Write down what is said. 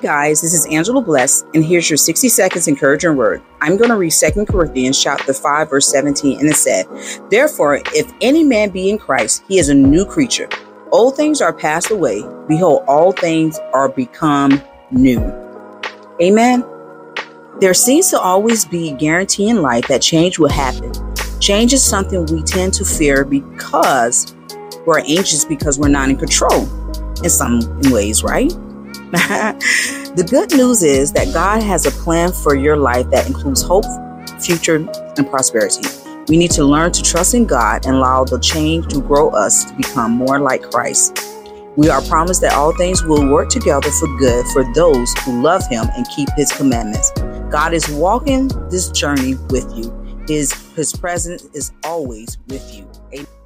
Guys, this is Angela Bless, and here's your 60 seconds encouraging word. I'm going to read 2 Corinthians chapter 5, verse 17, and it said, Therefore, if any man be in Christ, he is a new creature. Old things are passed away. Behold, all things are become new. Amen. There seems to always be a guarantee in life that change will happen. Change is something we tend to fear because we're anxious because we're not in control in some ways, right? the good news is that God has a plan for your life that includes hope, future, and prosperity. We need to learn to trust in God and allow the change to grow us to become more like Christ. We are promised that all things will work together for good for those who love Him and keep His commandments. God is walking this journey with you. His, his presence is always with you. Amen.